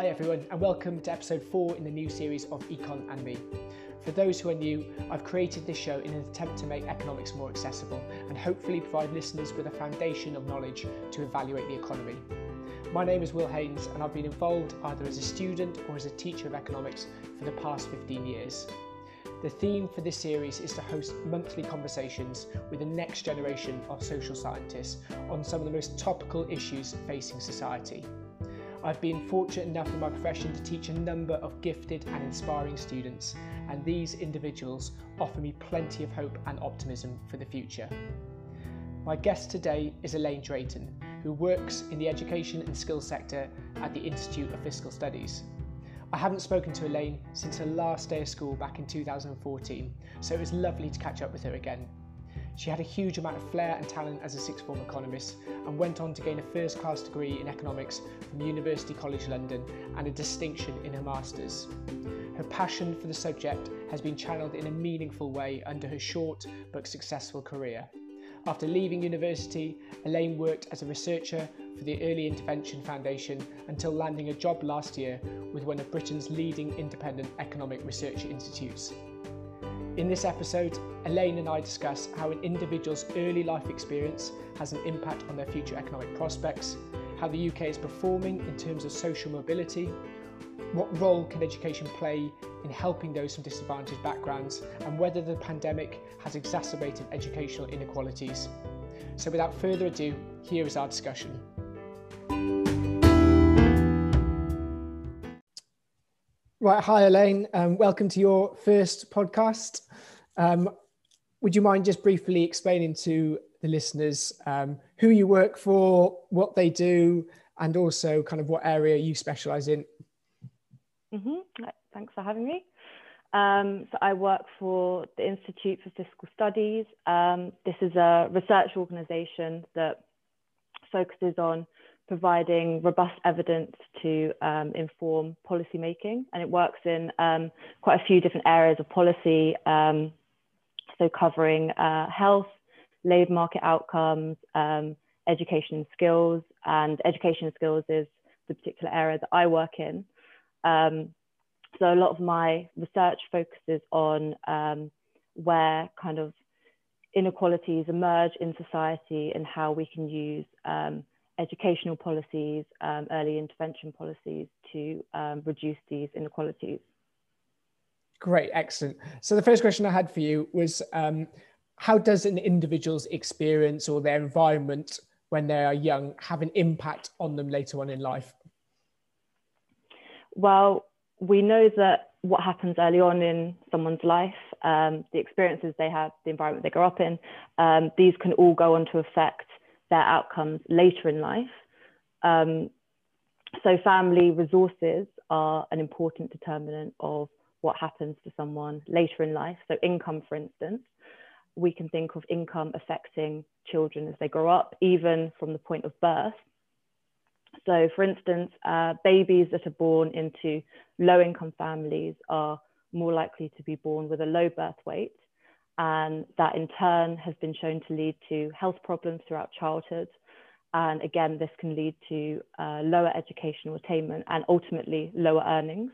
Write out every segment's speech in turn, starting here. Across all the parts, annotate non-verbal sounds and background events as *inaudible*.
Hi everyone, and welcome to episode 4 in the new series of Econ and Me. For those who are new, I've created this show in an attempt to make economics more accessible and hopefully provide listeners with a foundation of knowledge to evaluate the economy. My name is Will Haynes, and I've been involved either as a student or as a teacher of economics for the past 15 years. The theme for this series is to host monthly conversations with the next generation of social scientists on some of the most topical issues facing society. I've been fortunate enough in my profession to teach a number of gifted and inspiring students, and these individuals offer me plenty of hope and optimism for the future. My guest today is Elaine Drayton, who works in the education and skills sector at the Institute of Fiscal Studies. I haven't spoken to Elaine since her last day of school back in 2014, so it was lovely to catch up with her again. She had a huge amount of flair and talent as a sixth form economist and went on to gain a first class degree in economics from University College London and a distinction in her master's. Her passion for the subject has been channeled in a meaningful way under her short but successful career. After leaving university, Elaine worked as a researcher for the Early Intervention Foundation until landing a job last year with one of Britain's leading independent economic research institutes. In this episode, Elaine and I discuss how an individual's early life experience has an impact on their future economic prospects, how the UK is performing in terms of social mobility, what role can education play in helping those from disadvantaged backgrounds, and whether the pandemic has exacerbated educational inequalities. So, without further ado, here is our discussion. Right, hi Elaine, um, welcome to your first podcast. Um, would you mind just briefly explaining to the listeners um, who you work for, what they do, and also kind of what area you specialise in? Mm-hmm. Thanks for having me. Um, so I work for the Institute for Fiscal Studies. Um, this is a research organisation that focuses on providing robust evidence to um, inform policy making. And it works in um, quite a few different areas of policy, um, so covering uh, health, labour market outcomes, um, education and skills. And education and skills is the particular area that I work in. Um, so a lot of my research focuses on um, where kind of inequalities emerge in society and how we can use um, educational policies, um, early intervention policies to um, reduce these inequalities. Great, excellent. So the first question I had for you was, um, how does an individual's experience or their environment when they are young have an impact on them later on in life? Well, we know that what happens early on in someone's life, um, the experiences they have, the environment they grow up in, um, these can all go on to affect their outcomes later in life. Um, so family resources are an important determinant of what happens to someone later in life. So income, for instance, we can think of income affecting children as they grow up, even from the point of birth. So for instance, uh, babies that are born into low income families are more likely to be born with a low birth weight and that in turn has been shown to lead to health problems throughout childhood. And again, this can lead to uh, lower educational attainment and ultimately lower earnings.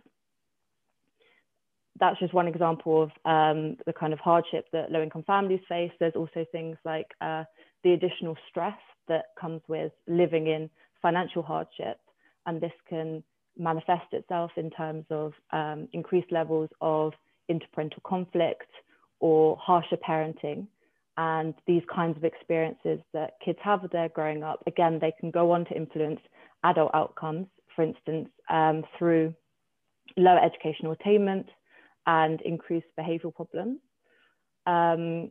That's just one example of um, the kind of hardship that low income families face. There's also things like uh, the additional stress that comes with living in financial hardship. And this can manifest itself in terms of um, increased levels of interparental conflict, or harsher parenting and these kinds of experiences that kids have as they're growing up, again, they can go on to influence adult outcomes, for instance, um, through lower educational attainment and increased behavioral problems. Um,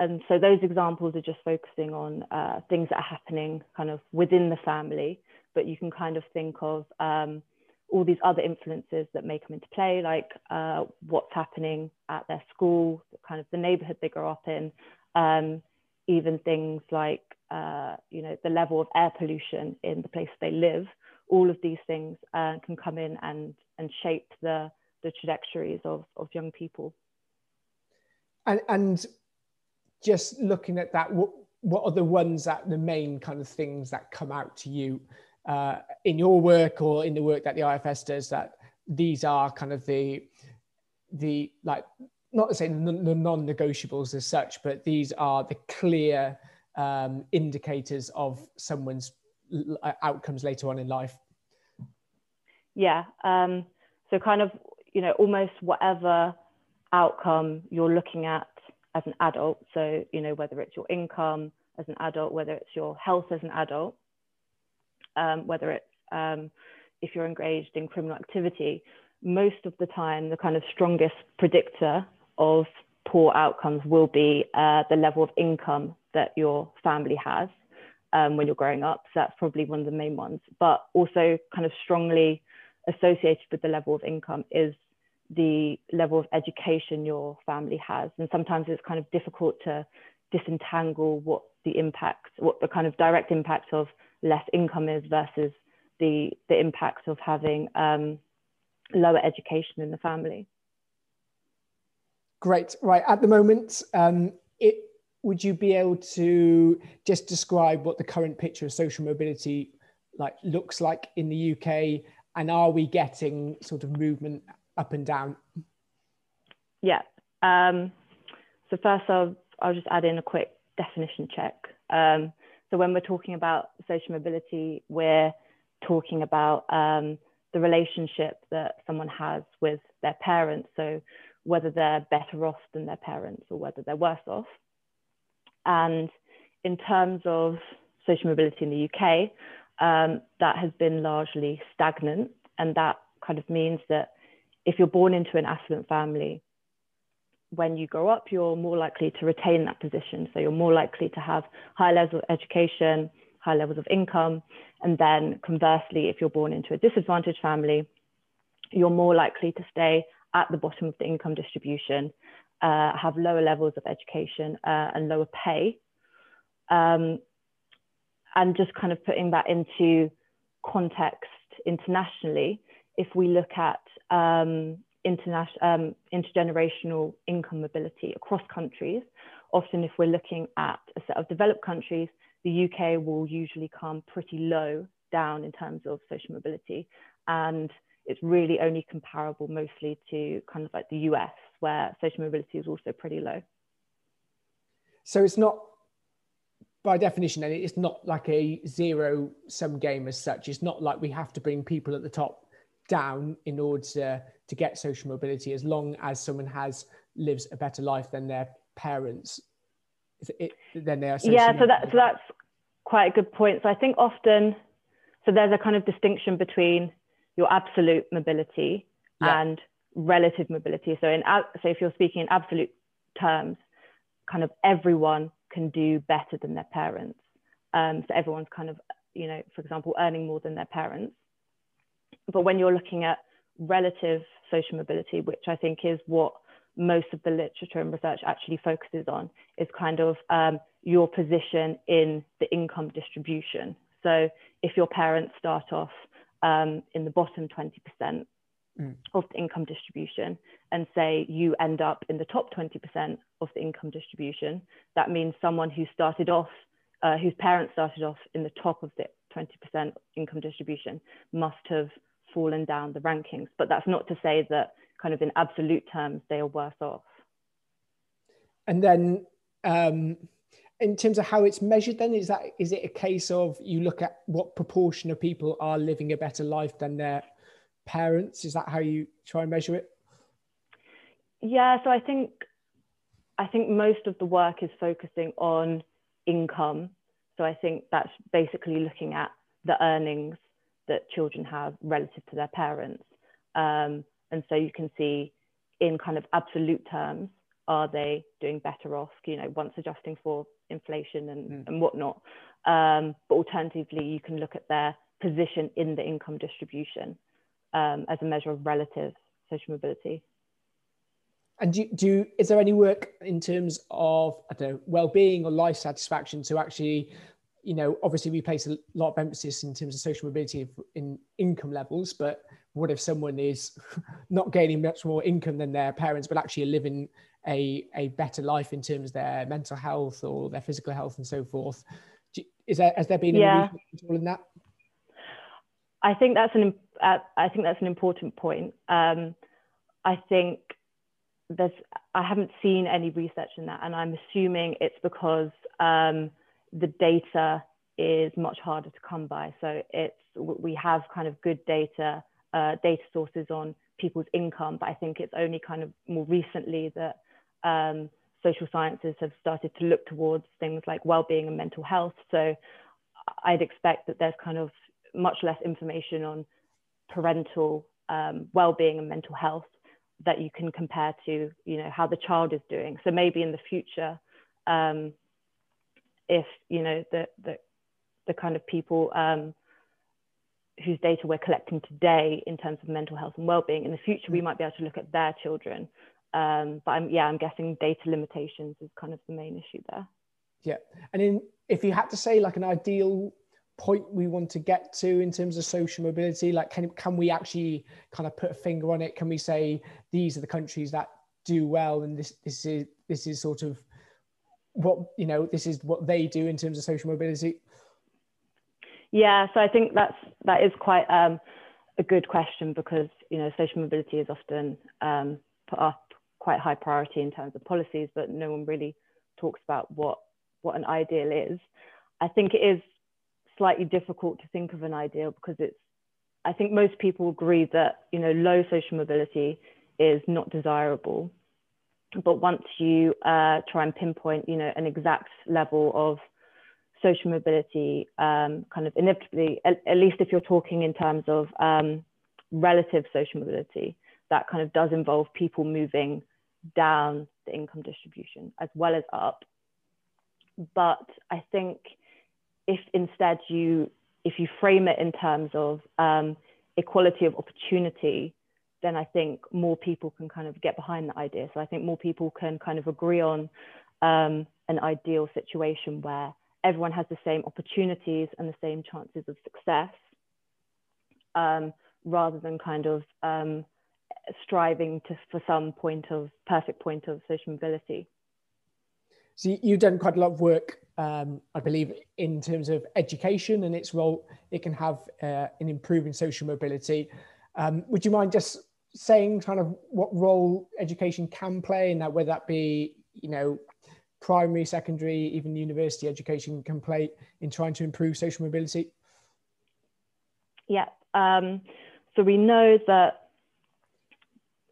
and so those examples are just focusing on uh, things that are happening kind of within the family, but you can kind of think of um, all these other influences that may come into play, like uh, what's happening at their school, kind of the neighborhood they grow up in, um, even things like, uh, you know, the level of air pollution in the place they live. All of these things uh, can come in and, and shape the, the trajectories of, of young people. And, and just looking at that, what, what are the ones that the main kind of things that come out to you uh, in your work or in the work that the IFS does that these are kind of the the like not to say the non-negotiables as such, but these are the clear um, indicators of someone's outcomes later on in life. Yeah. Um, so kind of you know almost whatever outcome you're looking at as an adult. So you know whether it's your income as an adult, whether it's your health as an adult, um, whether it's um, if you're engaged in criminal activity, most of the time, the kind of strongest predictor of poor outcomes will be uh, the level of income that your family has um, when you're growing up. So that's probably one of the main ones. But also, kind of strongly associated with the level of income is the level of education your family has. And sometimes it's kind of difficult to disentangle what the impact, what the kind of direct impact of less income is versus the the impact of having um, lower education in the family. Great. Right. At the moment, um, it would you be able to just describe what the current picture of social mobility like looks like in the UK, and are we getting sort of movement up and down? Yeah. Um, so first, I'll I'll just add in a quick definition check. Um, so when we're talking about social mobility, we're talking about um, the relationship that someone has with their parents. So whether they're better off than their parents or whether they're worse off. And in terms of social mobility in the UK, um, that has been largely stagnant. And that kind of means that if you're born into an affluent family, when you grow up, you're more likely to retain that position. So you're more likely to have high levels of education, high levels of income. And then conversely, if you're born into a disadvantaged family, you're more likely to stay at the bottom of the income distribution, uh, have lower levels of education uh, and lower pay. Um, and just kind of putting that into context internationally, if we look at um, um, intergenerational income mobility across countries, often if we're looking at a set of developed countries, the UK will usually come pretty low down in terms of social mobility. And it's really only comparable mostly to kind of like the US, where social mobility is also pretty low. So it's not, by definition, and it's not like a zero sum game as such. It's not like we have to bring people at the top down in order to, to get social mobility as long as someone has lives a better life than their parents it, then they are yeah so that so that's quite a good point so i think often so there's a kind of distinction between your absolute mobility yeah. and relative mobility so in so if you're speaking in absolute terms kind of everyone can do better than their parents um, so everyone's kind of you know for example earning more than their parents but when you're looking at relative social mobility which i think is what most of the literature and research actually focuses on is kind of um, your position in the income distribution. So if your parents start off um, in the bottom 20% mm. of the income distribution and say you end up in the top 20% of the income distribution, that means someone who started off, uh, whose parents started off in the top of the 20% income distribution must have fallen down the rankings. But that's not to say that kind of in absolute terms, they are worse off. And then, um, in terms of how it's measured, then is that is it a case of you look at what proportion of people are living a better life than their parents? Is that how you try and measure it? Yeah, so I think I think most of the work is focusing on income. So I think that's basically looking at the earnings that children have relative to their parents. Um, and so you can see in kind of absolute terms, are they doing better off, you know, once adjusting for inflation and, mm. and whatnot. Um, but alternatively, you can look at their position in the income distribution um, as a measure of relative social mobility. And do, do is there any work in terms of I don't know well-being or life satisfaction to actually, you know, obviously we place a lot of emphasis in terms of social mobility in income levels, but what if someone is *laughs* not gaining much more income than their parents, but actually living a, a better life in terms of their mental health or their physical health and so forth? Is there, has there been yeah. any in that? I think that's an uh, I think that's an important point. Um, I think there's I haven't seen any research in that, and I'm assuming it's because um, the data is much harder to come by. So it's we have kind of good data uh, data sources on people's income, but I think it's only kind of more recently that um, social sciences have started to look towards things like well-being and mental health. So I'd expect that there's kind of much less information on parental um, well-being and mental health that you can compare to, you know, how the child is doing. So maybe in the future, um, if you know the the, the kind of people um, whose data we're collecting today in terms of mental health and well-being, in the future we mm. might be able to look at their children. Um, but I'm, yeah, I'm guessing data limitations is kind of the main issue there. Yeah, and in if you had to say like an ideal point we want to get to in terms of social mobility? Like, can, can we actually kind of put a finger on it? Can we say these are the countries that do well and this, this is, this is sort of what, you know, this is what they do in terms of social mobility? Yeah, so I think that's, that is quite um, a good question because, you know, social mobility is often um, put up quite high priority in terms of policies, but no one really talks about what, what an ideal is. I think it is slightly difficult to think of an ideal because it's I think most people agree that you know low social mobility is not desirable. But once you uh, try and pinpoint, you know, an exact level of social mobility, um, kind of inevitably, at, at, least if you're talking in terms of um, relative social mobility, that kind of does involve people moving down the income distribution as well as up. But I think if instead you if you frame it in terms of um, equality of opportunity, then I think more people can kind of get behind the idea. So I think more people can kind of agree on um, an ideal situation where everyone has the same opportunities and the same chances of success, um, rather than kind of um, striving to for some point of perfect point of social mobility. So you've done quite a lot of work um, I believe, in terms of education and its role it can have uh, in improving social mobility. Um, would you mind just saying kind of what role education can play in that, whether that be, you know, primary, secondary, even university education can play in trying to improve social mobility? Yeah. Um, so we know that,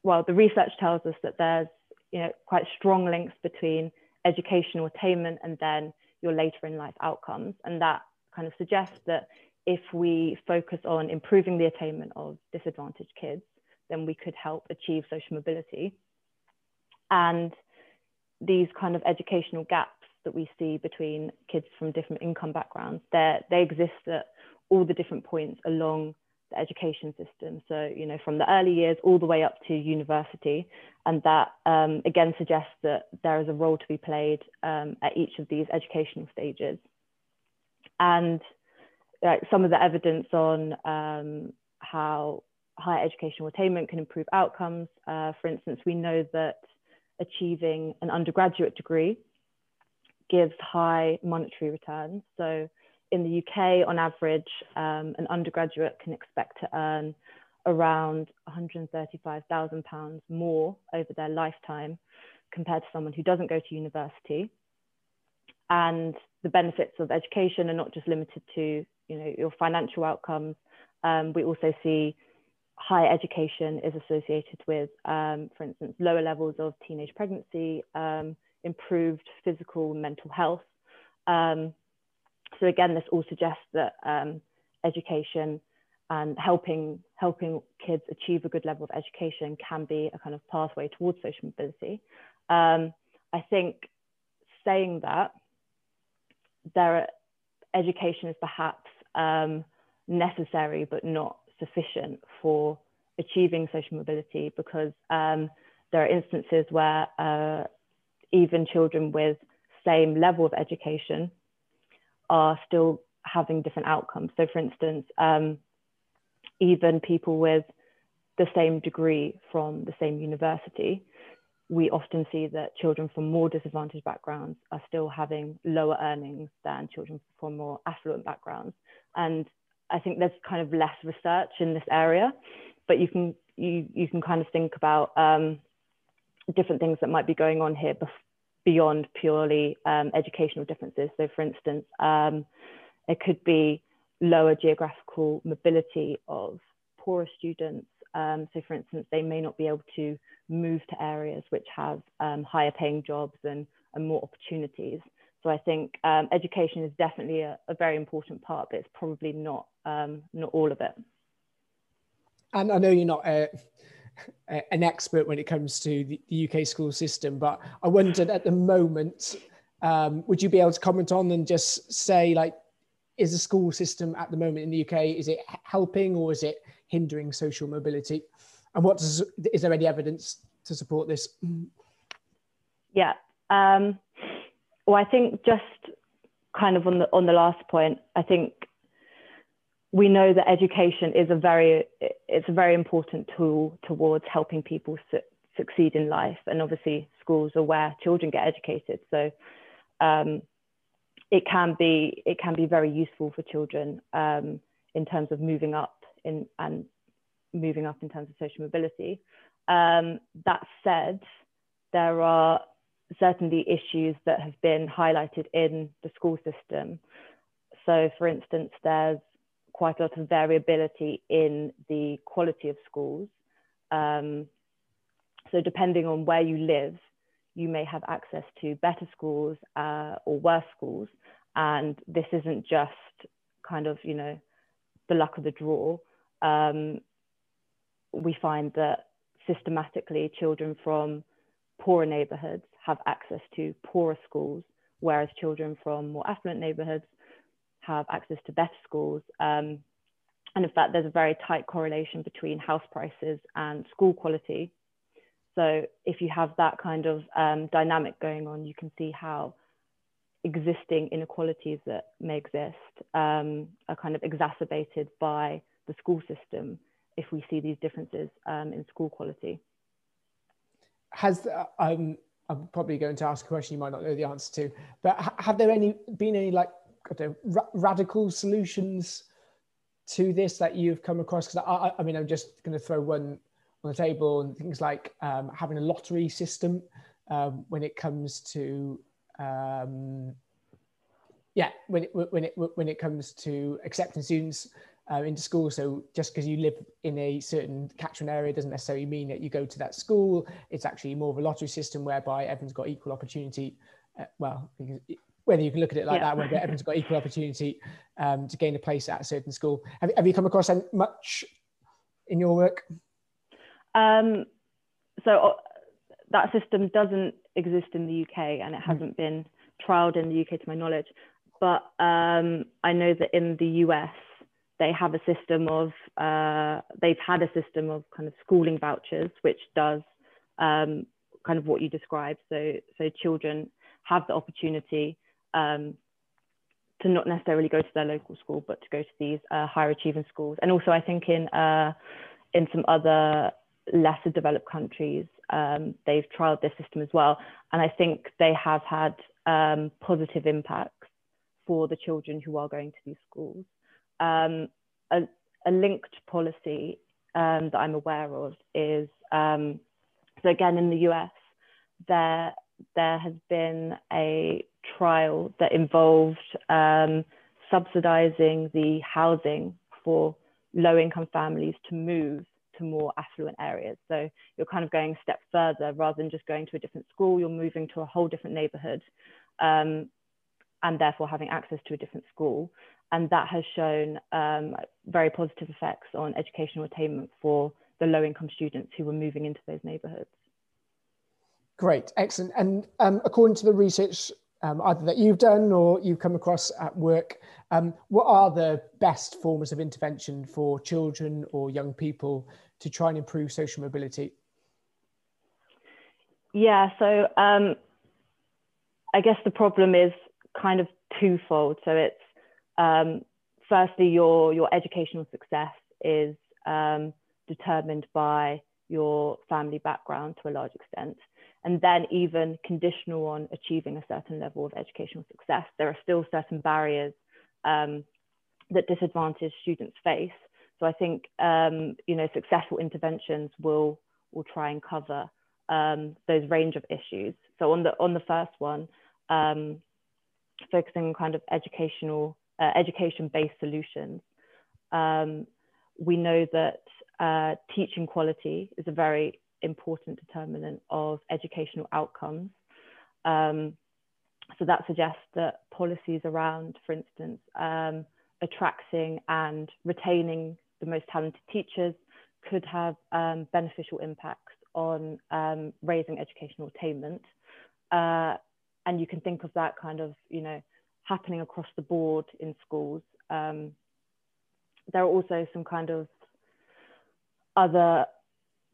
well, the research tells us that there's, you know, quite strong links between educational attainment and then your later in life outcomes. And that kind of suggests that if we focus on improving the attainment of disadvantaged kids, then we could help achieve social mobility. And these kind of educational gaps that we see between kids from different income backgrounds, they exist at all the different points along the education system. So, you know, from the early years all the way up to university. And that um, again suggests that there is a role to be played um, at each of these educational stages. And like some of the evidence on um, how higher educational attainment can improve outcomes. Uh, for instance, we know that achieving an undergraduate degree gives high monetary returns. So in the UK, on average, um, an undergraduate can expect to earn around £135,000 more over their lifetime compared to someone who doesn't go to university. And the benefits of education are not just limited to you know, your financial outcomes. Um, we also see higher education is associated with, um, for instance, lower levels of teenage pregnancy, um, improved physical and mental health, um, so again, this all suggests that um, education and helping helping kids achieve a good level of education can be a kind of pathway towards social mobility. Um, I think saying that there are, education is perhaps um, necessary but not sufficient for achieving social mobility because um, there are instances where uh, even children with same level of education are still having different outcomes. So, for instance, um, even people with the same degree from the same university, we often see that children from more disadvantaged backgrounds are still having lower earnings than children from more affluent backgrounds. And I think there's kind of less research in this area, but you can you you can kind of think about um, different things that might be going on here beyond purely um, educational differences. So, for instance, um, it could be lower geographical mobility of poorer students. Um, so, for instance, they may not be able to move to areas which have um, higher paying jobs and, and more opportunities. So I think um, education is definitely a, a, very important part, but it's probably not um, not all of it. And I know you're not a, an expert when it comes to the, the, UK school system, but I wondered at the moment, um, would you be able to comment on and just say like, is the school system at the moment in the UK is it helping or is it hindering social mobility? And what does is there any evidence to support this? Yeah. Um, well, I think just kind of on the on the last point, I think we know that education is a very it's a very important tool towards helping people su succeed in life, and obviously schools are where children get educated. So um, it can be it can be very useful for children um, in terms of moving up in and moving up in terms of social mobility. Um, that said, there are certainly issues that have been highlighted in the school system. So, for instance, there's quite a lot of variability in the quality of schools. Um, so, depending on where you live, you may have access to better schools uh, or worse schools. And this isn't just kind of, you know, the luck of the draw. Um, we find that systematically children from poorer neighborhoods have access to poorer schools, whereas children from more affluent neighborhoods have access to better schools. Um, and in fact, there's a very tight correlation between house prices and school quality. So if you have that kind of um, dynamic going on, you can see how existing inequalities that may exist um, are kind of exacerbated by the school system if we see these differences um, in school quality. Has uh, um, I'm probably going to ask a question you might not know the answer to, but have there any been any like know, ra- radical solutions to this that you've come across? Because I, I, mean, I'm just going to throw one on the table and things like um, having a lottery system um, when it comes to um, yeah when it when it when it comes to accepting students uh, into school. So just because you live in a certain catchment area doesn't necessarily mean that you go to that school. It's actually more of a lottery system whereby everyone's got equal opportunity. Uh, well, whether you can look at it like yeah. that, whether everyone's got equal opportunity um, to gain a place at a certain school. Have, have you come across much in your work? Um, so uh, that system doesn't exist in the UK and it hmm. hasn't been trialed in the UK to my knowledge. But um, I know that in the US, they have a system of uh, they've had a system of kind of schooling vouchers which does um, kind of what you described so so children have the opportunity um, to not necessarily go to their local school but to go to these uh, higher achieving schools. And also i think in uh, in some other lesser developed countries um, they've trialed this system as well. And i think they have had um, positive impacts for the children who are going to these schools. Um, a, a, linked policy um, that I'm aware of is um, so again in the US there there has been a trial that involved um, subsidizing the housing for low income families to move to more affluent areas. So you're kind of going a step further rather than just going to a different school, you're moving to a whole different neighborhood um, and therefore having access to a different school and that has shown um, very positive effects on educational attainment for the low income students who were moving into those neighbourhoods. Great, excellent. And um, according to the research um, either that you've done or you've come across at work, um, what are the best forms of intervention for children or young people to try and improve social mobility? Yeah, so um, I guess the problem is kind of twofold. So it's um, firstly, your, your educational success is um, determined by your family background to a large extent. And then, even conditional on achieving a certain level of educational success, there are still certain barriers um, that disadvantaged students face. So I think um, you know successful interventions will will try and cover um, those range of issues. So on the on the first one, um, focusing on kind of educational uh, education based solutions, um, we know that uh, teaching quality is a very important determinant of educational outcomes. Um, so that suggests that policies around, for instance, um, attracting and retaining the most talented teachers could have um, beneficial impacts on um, raising educational attainment. Uh, and you can think of that kind of, you know, happening across the board in schools. Um, there are also some kind of other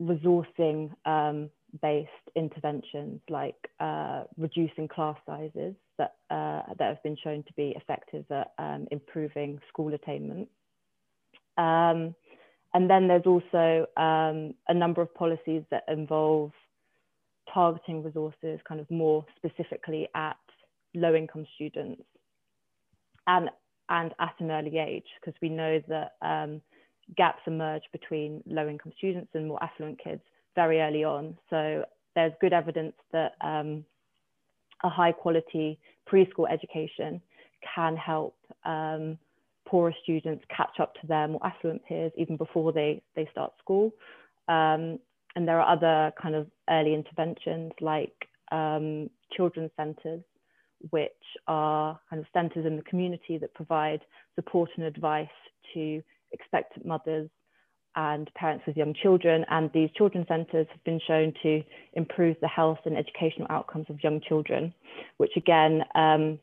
resourcing um, based interventions like uh, reducing class sizes that, uh, that have been shown to be effective at um, improving school attainment. Um, and then there's also um, a number of policies that involve targeting resources kind of more specifically at low income students and, and at an early age, because we know that um, gaps emerge between low income students and more affluent kids very early on. So there's good evidence that um, a high quality preschool education can help um, poorer students catch up to their more affluent peers even before they, they start school. Um, and there are other kind of early interventions like um, children's centres, which are kind of centres in the community that provide support and advice to expectant mothers and parents with young children. And these children's centres have been shown to improve the health and educational outcomes of young children, which again um,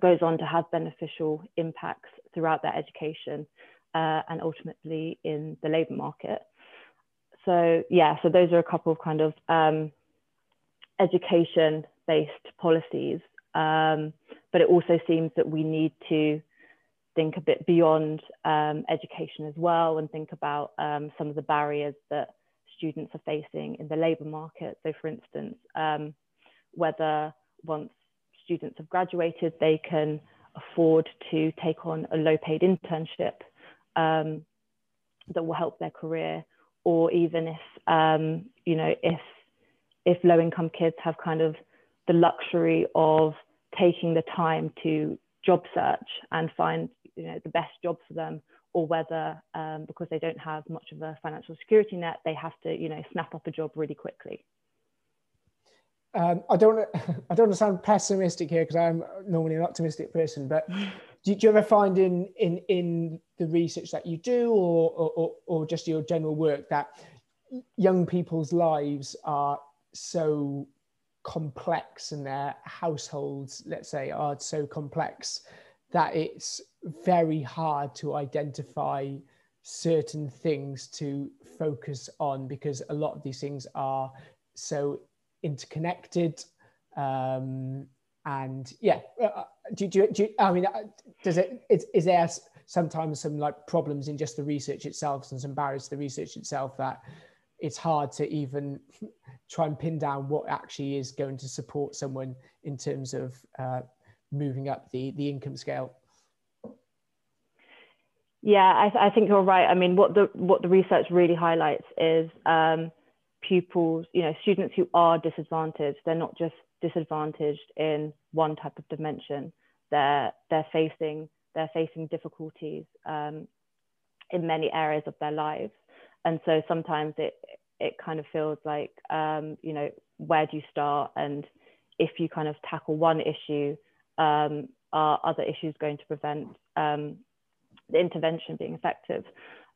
goes on to have beneficial impacts throughout their education uh, and ultimately in the labour market. So yeah, so those are a couple of kind of um, education-based policies, um, but it also seems that we need to think a bit beyond um, education as well and think about um, some of the barriers that students are facing in the labour market. So for instance, um, whether once students have graduated, they can afford to take on a low paid internship um, that will help their career, or even if, um, you know, if, if low income kids have kind of the luxury of taking the time to job search and find, you know, the best job for them, or whether um, because they don't have much of a financial security net, they have to, you know, snap up a job really quickly. Um, I don't *laughs* I don't want to sound pessimistic here because I'm normally an optimistic person, but *laughs* do, do, you ever find in in in the research that you do or, or or just your general work that young people's lives are so complex and their households, let's say, are so complex that it's very hard to identify certain things to focus on because a lot of these things are so interconnected. Um, and yeah, uh, uh do, do, do, I mean, uh, does it, is, is there sometimes some like problems in just the research itself and some barriers to the research itself that it's hard to even *laughs* try and pin down what actually is going to support someone in terms of uh, moving up the, the income scale? Yeah, I, th- I, think you're right. I mean, what the what the research really highlights is um, pupils, you know, students who are disadvantaged, they're not just disadvantaged in one type of dimension. They're they're facing they're facing difficulties um, in many areas of their lives, and so sometimes it it kind of feels like um, you know where do you start, and if you kind of tackle one issue, um, are other issues going to prevent um, the intervention being effective?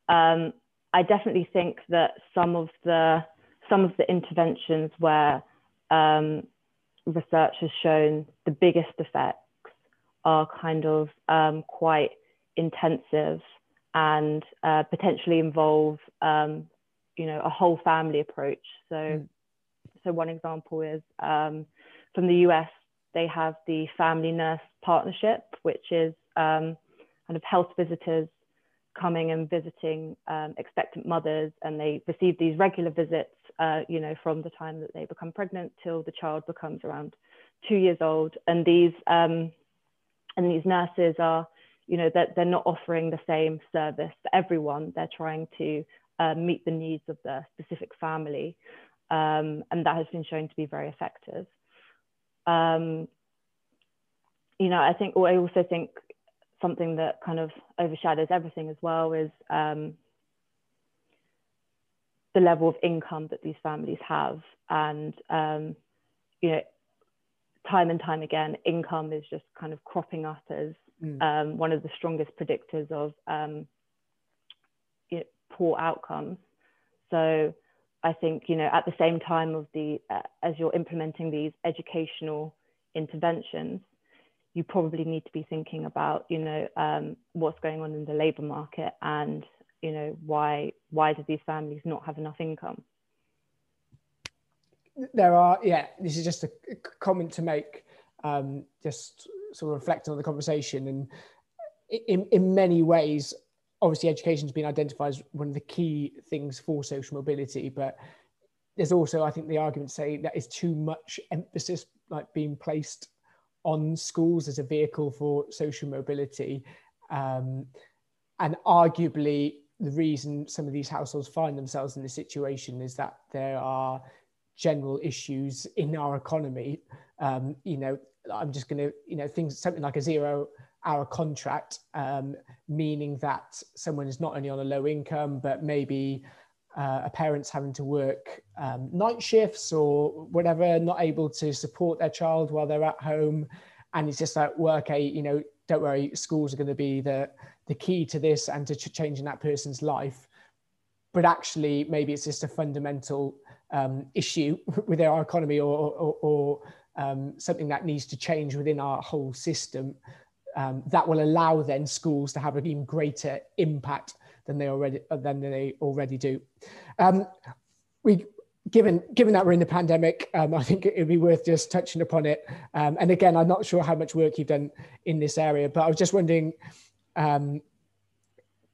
Um, I definitely think that some of the some of the interventions where um, research has shown the biggest effects are kind of um, quite intensive and uh, potentially involve um, you know a whole family approach so mm. so one example is um, from the US they have the family nurse partnership which is um, kind of health visitors coming and visiting um, expectant mothers and they receive these regular visits uh, you know from the time that they become pregnant till the child becomes around two years old and these um, and these nurses are you know that they're, they're not offering the same service for everyone. They're trying to uh, meet the needs of the specific family, um, and that has been shown to be very effective. Um, you know, I think, or I also think something that kind of overshadows everything as well is um, the level of income that these families have. And, um, you know, time and time again, income is just kind of cropping up as mm. um, one of the strongest predictors of um, you know, poor outcomes. So I think, you know, at the same time of the, uh, as you're implementing these educational interventions, you probably need to be thinking about, you know, um, what's going on in the labour market and, you know, why why do these families not have enough income? There are, yeah. This is just a comment to make, um, just sort of reflecting on the conversation, and in in many ways, obviously, education has been identified as one of the key things for social mobility, but there's also, I think, the argument say that is too much emphasis like being placed on schools as a vehicle for social mobility. Um, and arguably, the reason some of these households find themselves in this situation is that there are general issues in our economy. Um, you know, I'm just going to, you know, things something like a zero hour contract, um, meaning that someone is not only on a low income, but maybe uh, a parent's having to work um, night shifts or whatever, not able to support their child while they're at home. And it's just like, well, okay, you know, don't worry, schools are going to be the, the key to this and to ch- changing that person's life. But actually, maybe it's just a fundamental um, issue *laughs* within our economy or, or, or um, something that needs to change within our whole system um, that will allow then schools to have an even greater impact than they already than they already do. Um, we given given that we're in the pandemic, um, I think it would be worth just touching upon it. Um, and again, I'm not sure how much work you've done in this area, but I was just wondering um,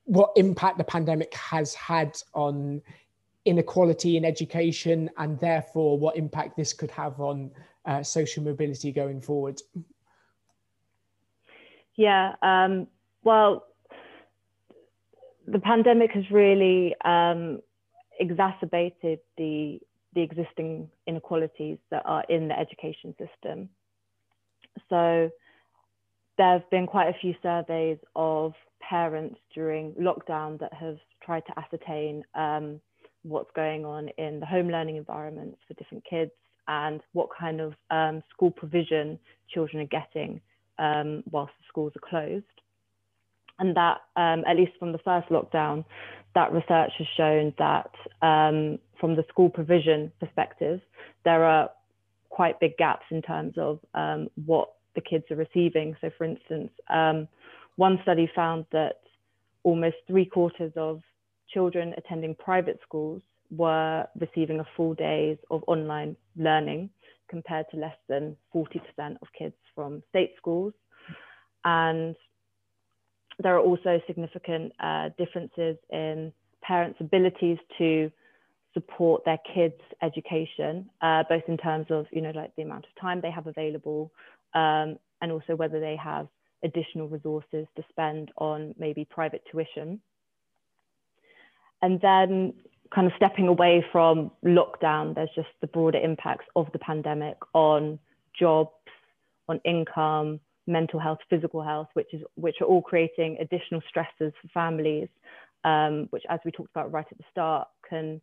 what impact the pandemic has had on inequality in education, and therefore what impact this could have on uh, social mobility going forward. Yeah, um, well, the pandemic has really um, exacerbated the the existing inequalities that are in the education system. So there have been quite a few surveys of parents during lockdown that have tried to ascertain um, what's going on in the home learning environments for different kids and what kind of um, school provision children are getting um, whilst the schools are closed and that um, at least from the first lockdown, that research has shown that um, from the school provision perspective, there are quite big gaps in terms of um, what the kids are receiving. So, for instance, um, one study found that almost three quarters of children attending private schools were receiving a full days of online learning compared to less than 40% of kids from state schools. And there are also significant uh, differences in parents' abilities to support their kids' education, uh, both in terms of you know like the amount of time they have available, um, and also whether they have additional resources to spend on maybe private tuition. And then kind of stepping away from lockdown, there's just the broader impacts of the pandemic on jobs, on income, mental health, physical health, which is which are all creating additional stresses for families, um, which, as we talked about right at the start, can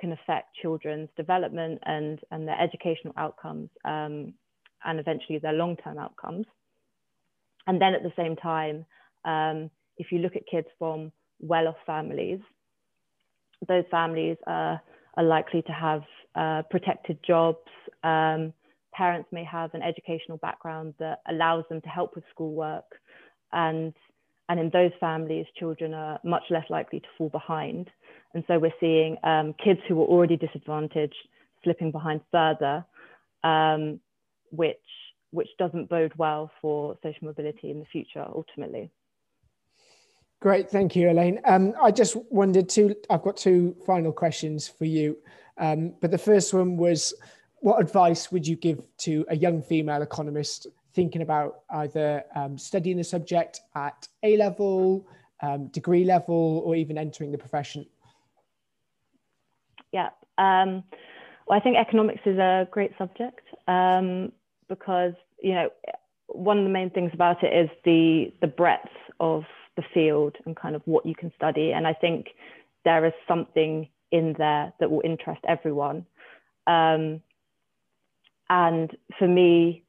can affect children's development and and their educational outcomes, um, and eventually their long term outcomes. And then at the same time, um, if you look at kids from well off families, those families are, are likely to have uh, protected jobs. Um, parents may have an educational background that allows them to help with schoolwork. And and in those families children are much less likely to fall behind. And so we're seeing um, kids who were already disadvantaged slipping behind further um, which which doesn't bode well for social mobility in the future ultimately Great, thank you, Elaine. Um, I just wondered two. I've got two final questions for you, um, but the first one was what advice would you give to a young female economist thinking about either um, studying the subject at A level, um, degree level, or even entering the profession? Yeah. Um, well, I think economics is a great subject um, because, you know, one of the main things about it is the the breadth of the field and kind of what you can study. And I think there is something in there that will interest everyone. Um, and for me,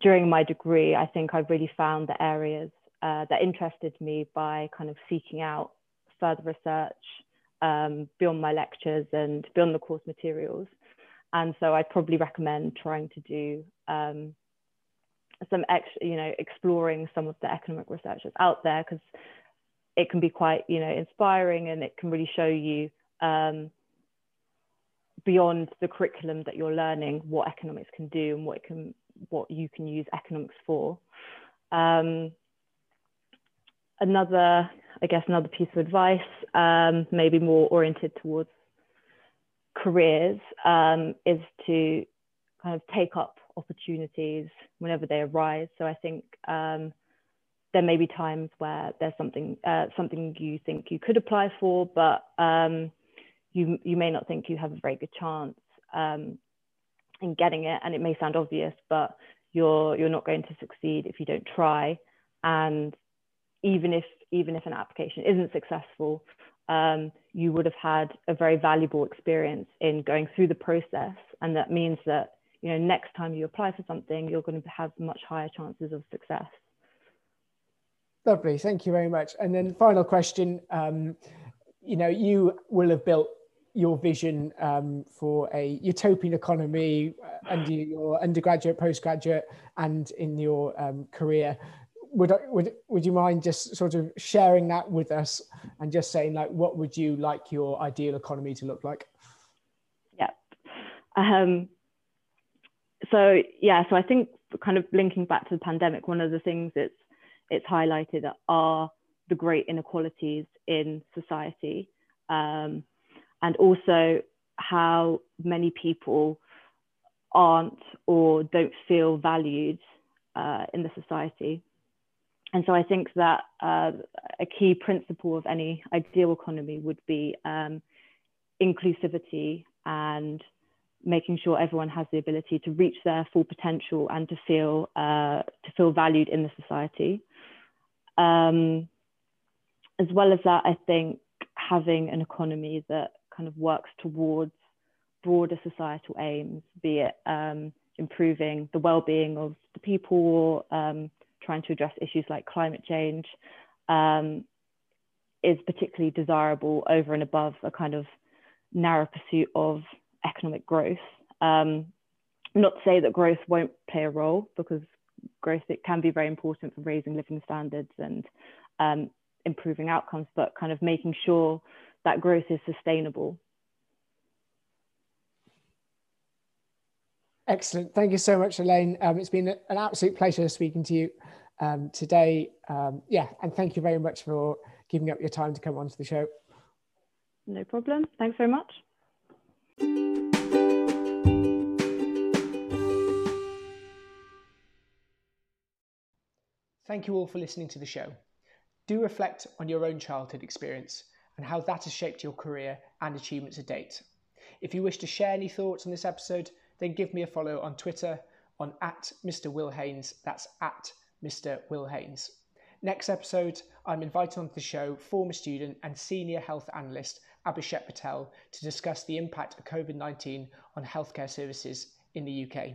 during my degree, I think I've really found the areas uh, that interested me by kind of seeking out further research um, beyond my lectures and beyond the course materials. And so I'd probably recommend trying to do um, some extra, you know, exploring some of the economic research that's out there because it can be quite, you know, inspiring and it can really show you um, beyond the curriculum that you're learning what economics can do and what it can, what you can use economics for. Um, another, I guess, another piece of advice, um, maybe more oriented towards careers, um, is to kind of take up opportunities whenever they arise. So I think um, there may be times where there's something uh, something you think you could apply for, but um, you you may not think you have a very good chance um, in getting it, and it may sound obvious, but you're you're not going to succeed if you don't try. And even if even if an application isn't successful, um, you would have had a very valuable experience in going through the process, and that means that you know next time you apply for something, you're going to have much higher chances of success. Lovely, thank you very much. And then final question, um, you know, you will have built your vision um, for a utopian economy uh, under your undergraduate, postgraduate, and in your um, career. Would, would would you mind just sort of sharing that with us and just saying like what would you like your ideal economy to look like? Yeah. Um, so yeah, so I think kind of linking back to the pandemic, one of the things it's it's highlighted are the great inequalities in society. Um, and also how many people aren't or don't feel valued uh, in the society. And so I think that uh, a key principle of any ideal economy would be um, inclusivity and making sure everyone has the ability to reach their full potential and to feel uh, to feel valued in the society. Um, as well as that, I think having an economy that kind of works towards broader societal aims, be it um, improving the well-being of the people, um, trying to address issues like climate change, um, is particularly desirable over and above a kind of narrow pursuit of economic growth. Um, not to say that growth won't play a role, because growth it can be very important for raising living standards and um, improving outcomes, but kind of making sure that growth is sustainable. Excellent. Thank you so much, Elaine. Um, it's been an absolute pleasure speaking to you um, today. Um, yeah, and thank you very much for giving up your time to come onto the show. No problem. Thanks very much. Thank you all for listening to the show. Do reflect on your own childhood experience and how that has shaped your career and achievements to date. If you wish to share any thoughts on this episode, then give me a follow on Twitter on at Mr. Will Haynes. That's at Mr. Will Haynes. Next episode, I'm invited onto the show former student and senior health analyst Abhishek Patel to discuss the impact of COVID 19 on healthcare services in the UK.